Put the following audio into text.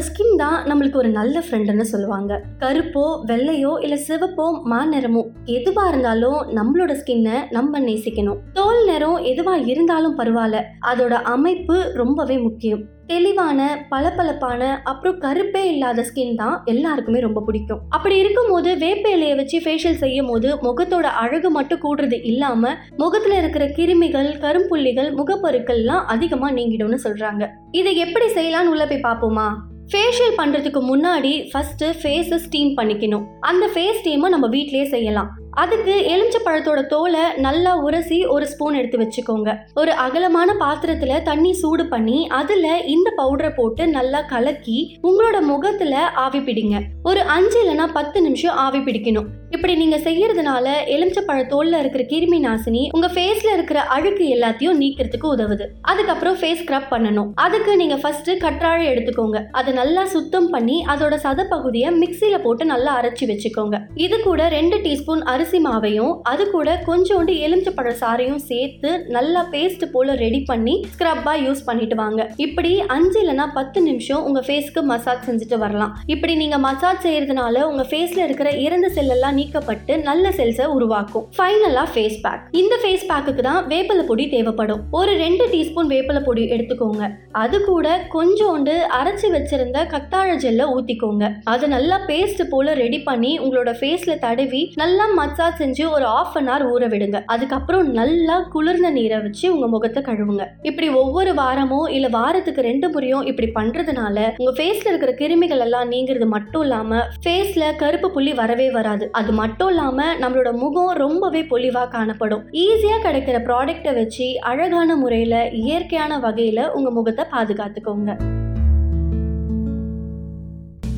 நம்மளோட ஸ்கின் தான் நம்மளுக்கு ஒரு நல்ல ஃப்ரெண்டுன்னு சொல்லுவாங்க. கருப்போ வெள்ளையோ இல்ல சிவப்போ மாநிறமோ எதுவா இருந்தாலும் நம்மளோட ஸ்கின்னை நம்ம நேசிக்கணும். தோல் நிறம் எதுவா இருந்தாலும் பரவாயில்ல அதோட அமைப்பு ரொம்பவே முக்கியம். தெளிவான பளபளப்பான அப்புறம் கருப்பே இல்லாத ஸ்கின் தான் எல்லாருக்குமே ரொம்ப பிடிக்கும். அப்படி இருக்கும்போது வேப்ப இலையை வச்சு ஃபேஷியல் செய்யும் போது முகத்தோட அழகு மட்டும் கூடுறது இல்லாம முகத்துல இருக்கிற கிருமிகள் கரும்புள்ளிகள் முகப்பருக்கள்லாம் அதிகமா நீங்கிடும்னு சொல்றாங்க. இதை எப்படி செய்யலாம்னு உள்ள போய் பார்ப்போமா? ஃபேஷியல் பண்ணுறதுக்கு முன்னாடி ஃபஸ்ட்டு ஃபேஸை ஸ்டீம் பண்ணிக்கணும். அந்த ஃபேஸ் ஸ்டீமை நம்ம வீட்டிலேயே செய்யலாம். அதுக்கு எலுமிச்சை பழத்தோட தோலை நல்லா உரசி ஒரு ஸ்பூன் எடுத்து வச்சுக்கோங்க. ஒரு அகலமான பாத்திரத்துல தண்ணி சூடு பண்ணி அதுல இந்த பவுடரை போட்டு நல்லா கலக்கி உங்களோட முகத்துல ஆவி பிடிங்க. ஒரு அஞ்சு இல்லைன்னா பத்து நிமிஷம் ஆவி பிடிக்கணும். இப்படி நீங்க செய்யறதுனால எலுமிச்சை பழ தோல்ல இருக்கிற கிருமி நாசினி உங்க ஃபேஸ்ல இருக்கிற அழுக்கு எல்லாத்தையும் நீக்கிறதுக்கு உதவுது. அதுக்கப்புறம் ஃபேஸ் ஸ்க்ரப் பண்ணணும். அதுக்கு நீங்க ஃபர்ஸ்ட் கற்றாழை எடுத்துக்கோங்க. அதை நல்லா சுத்தம் பண்ணி அதோட சத பகுதியை மிக்சியில போட்டு நல்லா அரைச்சி வச்சுக்கோங்க. இது கூட ரெண்டு டீஸ்பூன் அரிசி மாவையும் அது கூட கொஞ்சோண்டு எலுமிச்சை பழ சாறையும் சேர்த்து நல்லா பேஸ்ட் போல ரெடி பண்ணி ஸ்க்ரப்பா யூஸ் பண்ணிட்டு வாங்க. இப்படி அஞ்சு இல்லைன்னா பத்து நிமிஷம் உங்க ஃபேஸ்க்கு மசாஜ் செஞ்சுட்டு வரலாம். இப்படி நீங்க மசாஜ் செய்யறதுனால உங்க ஃபேஸ்ல இருக்கிற இறந்த செல் எல்லாம் நீக்கப்பட்டு நல்ல செல்ஸை உருவாக்கும். ஃபைனலா ஃபேஸ் பேக் இந்த ஃபேஸ் பேக்குக்கு தான் வேப்பிலை பொடி தேவைப்படும். ஒரு ரெண்டு டீஸ்பூன் வேப்பிலை பொடி எடுத்துக்கோங்க. அது கூட கொஞ்சோண்டு அரைச்சி வச்சிருந்த கத்தாழ ஜெல்ல ஊத்திக்கோங்க. அதை நல்லா பேஸ்ட் போல ரெடி பண்ணி உங்களோட ஃபேஸ்ல தடவி நல்லா மசாஜ் செஞ்சு ஒரு ஆஃப் அன் ஹவர் ஊற விடுங்க. அதுக்கப்புறம் நல்லா குளிர்ந்த நீரை வச்சு உங்க முகத்தை கழுவுங்க. இப்படி ஒவ்வொரு வாரமோ இல்ல வாரத்துக்கு ரெண்டு முறையும் இப்படி பண்றதுனால உங்க ஃபேஸ்ல இருக்கிற கிருமிகள் எல்லாம் நீங்கிறது மட்டும் இல்லாம ஃபேஸ்ல கருப்பு புள்ளி வரவே வராது. அது மட்டும் இல்லாம நம்மளோட முகம் ரொம்பவே பொலிவா காணப்படும். ஈஸியா கிடைக்கிற ப்ராடக்ட்டை வச்சு அழகான முறையில இயற்கையான வகையில உங்க முகத்தை பாதுகாத்துக்கோங்க.